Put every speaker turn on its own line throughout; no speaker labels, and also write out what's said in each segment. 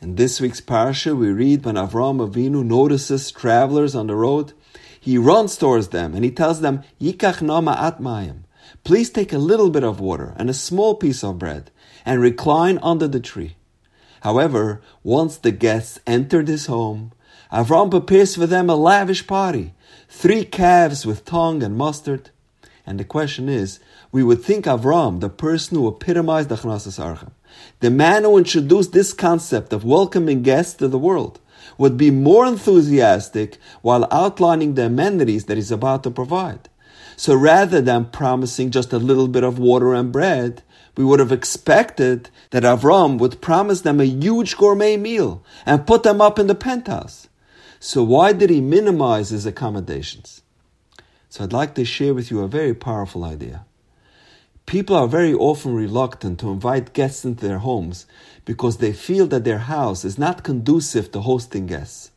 In this week's parsha, we read when Avram Avinu notices travelers on the road, he runs towards them and he tells them, Yikach nama at mayim. Please take a little bit of water and a small piece of bread and recline under the tree. However, once the guests entered his home, Avram prepares for them a lavish party, three calves with tongue and mustard. And the question is, we would think Avram, the person who epitomized the Achnasas the man who introduced this concept of welcoming guests to the world, would be more enthusiastic while outlining the amenities that he's about to provide. So rather than promising just a little bit of water and bread, we would have expected that Avram would promise them a huge gourmet meal and put them up in the penthouse. So why did he minimize his accommodations? So I'd like to share with you a very powerful idea. People are very often reluctant to invite guests into their homes because they feel that their house is not conducive to hosting guests.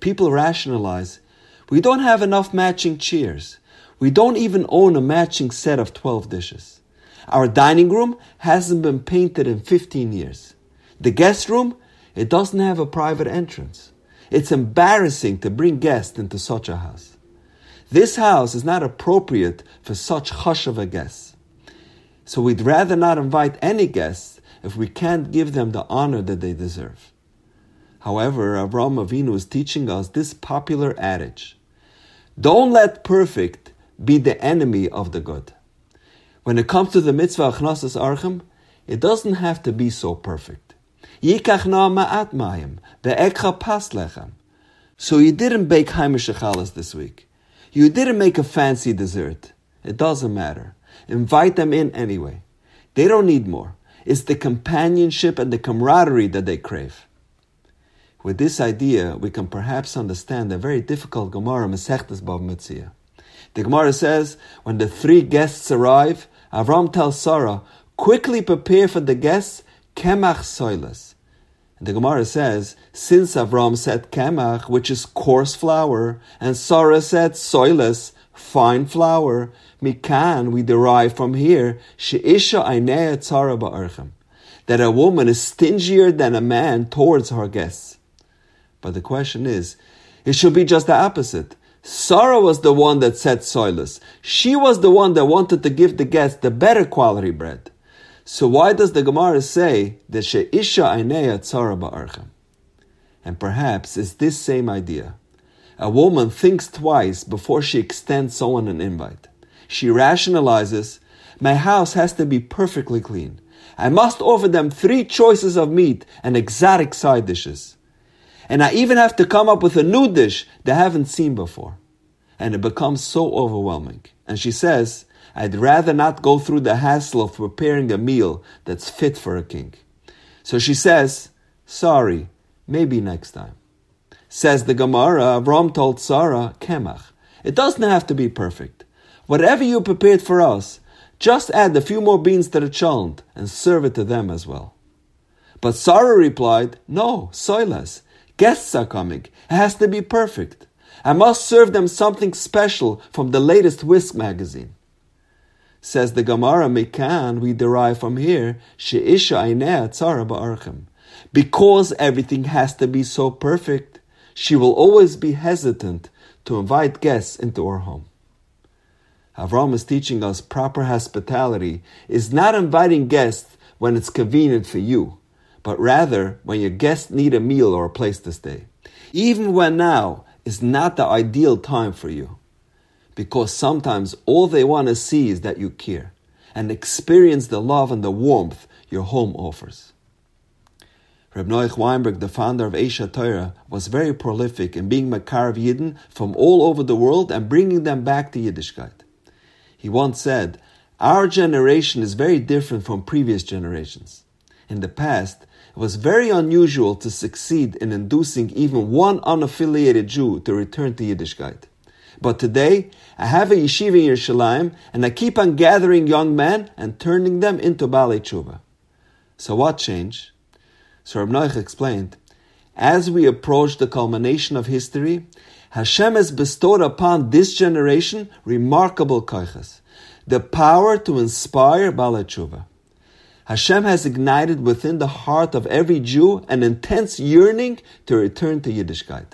People rationalize, we don't have enough matching chairs. We don't even own a matching set of 12 dishes. Our dining room hasn't been painted in 15 years. The guest room, it doesn't have a private entrance. It's embarrassing to bring guests into such a house. This house is not appropriate for such hush of a guest. So we'd rather not invite any guests if we can't give them the honor that they deserve. However, Avraham Avinu is teaching us this popular adage Don't let perfect be the enemy of the good. When it comes to the mitzvah Achnasas Archim, it doesn't have to be so perfect. So you didn't bake Haimish this week. You didn't make a fancy dessert. It doesn't matter. Invite them in anyway. They don't need more. It's the companionship and the camaraderie that they crave. With this idea, we can perhaps understand a very difficult Gemara, Masechtas Bava Metzia. The Gemara says, when the three guests arrive, Avram tells Sarah, quickly prepare for the guests kemach soilas. And The Gemara says, since Avram said kemach, which is coarse flour, and Sarah said soilas, fine flour, Mikan, we derive from here, she'isha ainea tzara ba'archem, that a woman is stingier than a man towards her guests. But the question is, it should be just the opposite. Sarah was the one that said soilus. She was the one that wanted to give the guests the better quality bread. So why does the Gemara say that she'isha ainea tzara ba'archem? And perhaps it's this same idea. A woman thinks twice before she extends someone an invite. She rationalizes, my house has to be perfectly clean. I must offer them three choices of meat and exotic side dishes. And I even have to come up with a new dish they haven't seen before. And it becomes so overwhelming. And she says, I'd rather not go through the hassle of preparing a meal that's fit for a king. So she says, Sorry, maybe next time. Says the Gemara, Avram told Sarah, Kemach. It doesn't have to be perfect. Whatever you prepared for us, just add a few more beans to the cholent and serve it to them as well. But Sarah replied, No, soyless. Guests are coming. It has to be perfect. I must serve them something special from the latest Whisk magazine. Says the Gemara Mekan, we derive from here, She'isha Ainea Tzara Ba'archem. Because everything has to be so perfect, she will always be hesitant to invite guests into her home. Avram is teaching us proper hospitality is not inviting guests when it's convenient for you, but rather when your guests need a meal or a place to stay. Even when now is not the ideal time for you. Because sometimes all they want to see is that you care and experience the love and the warmth your home offers. Reb Noach Weinberg, the founder of Aish HaTorah, was very prolific in being mekarev Yidden from all over the world and bringing them back to Yiddishkeit. He once said, Our generation is very different from previous generations. In the past, it was very unusual to succeed in inducing even one unaffiliated Jew to return to Yiddishkeit. But today, I have a yeshiva in Yerushalayim, and I keep on gathering young men and turning them into Baalei Tshuva. So what changed? So Rab Noach explained, as we approach the culmination of history, Hashem has bestowed upon this generation remarkable koiches, the power to inspire Tshuva. Hashem has ignited within the heart of every Jew an intense yearning to return to Yiddishkeit.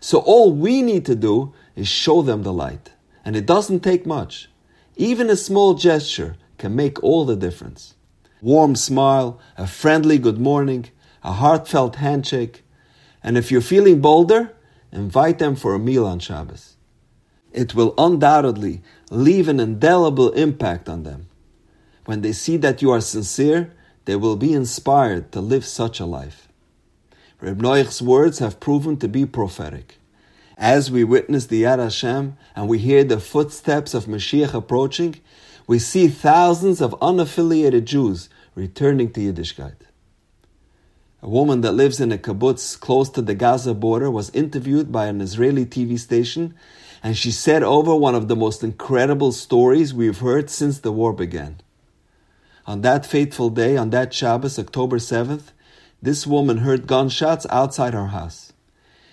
So all we need to do is show them the light. And it doesn't take much. Even a small gesture can make all the difference. Warm smile, a friendly good morning, a heartfelt handshake. And if you're feeling bolder, invite them for a meal on Shabbos. It will undoubtedly leave an indelible impact on them. When they see that you are sincere, they will be inspired to live such a life. Reb Noach's words have proven to be prophetic. As we witness the Yad Hashem and we hear the footsteps of Mashiach approaching, we see thousands of unaffiliated Jews returning to Yiddishkeit. A woman that lives in a kibbutz close to the Gaza border was interviewed by an Israeli TV station, and she said over one of the most incredible stories we've heard since the war began. On that fateful day, on that Shabbos, October 7th, this woman heard gunshots outside her house.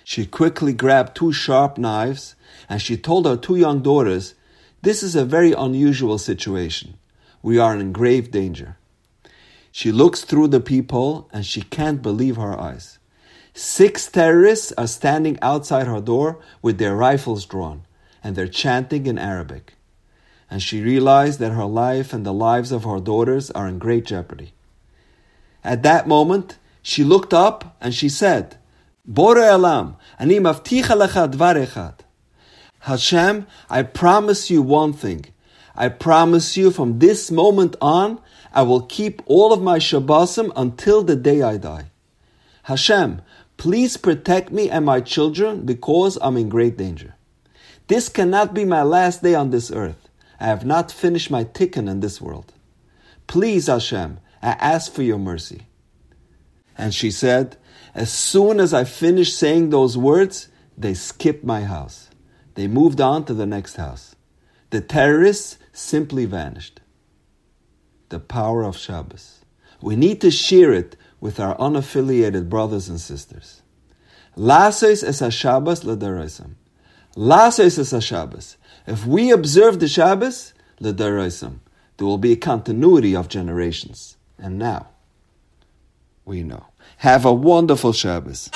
She quickly grabbed two sharp knives and she told her two young daughters, This is a very unusual situation. We are in grave danger. She looks through the peephole and she can't believe her eyes. Six terrorists are standing outside her door with their rifles drawn, and they're chanting in Arabic and she realized that her life and the lives of her daughters are in great jeopardy. At that moment, she looked up and she said, Borei Olam, ani mavticha lecha. Hashem, I promise you one thing. I promise you from this moment on, I will keep all of my Shabbosim until the day I die. Hashem, please protect me and my children because I'm in great danger. This cannot be my last day on this earth. I have not finished my tikkun in this world. Please, Hashem, I ask for your mercy. And she said, As soon as I finished saying those words, they skipped my house. They moved on to the next house. The terrorists simply vanished. The power of Shabbos. We need to share it with our unaffiliated brothers and sisters. Lasos es ha-Shabbos l'daraisam. Lasos es ha-Shabbos. If we observe the Shabbos, l'daraisam, there will be a continuity of generations. And now, we know. Have a wonderful Shabbos.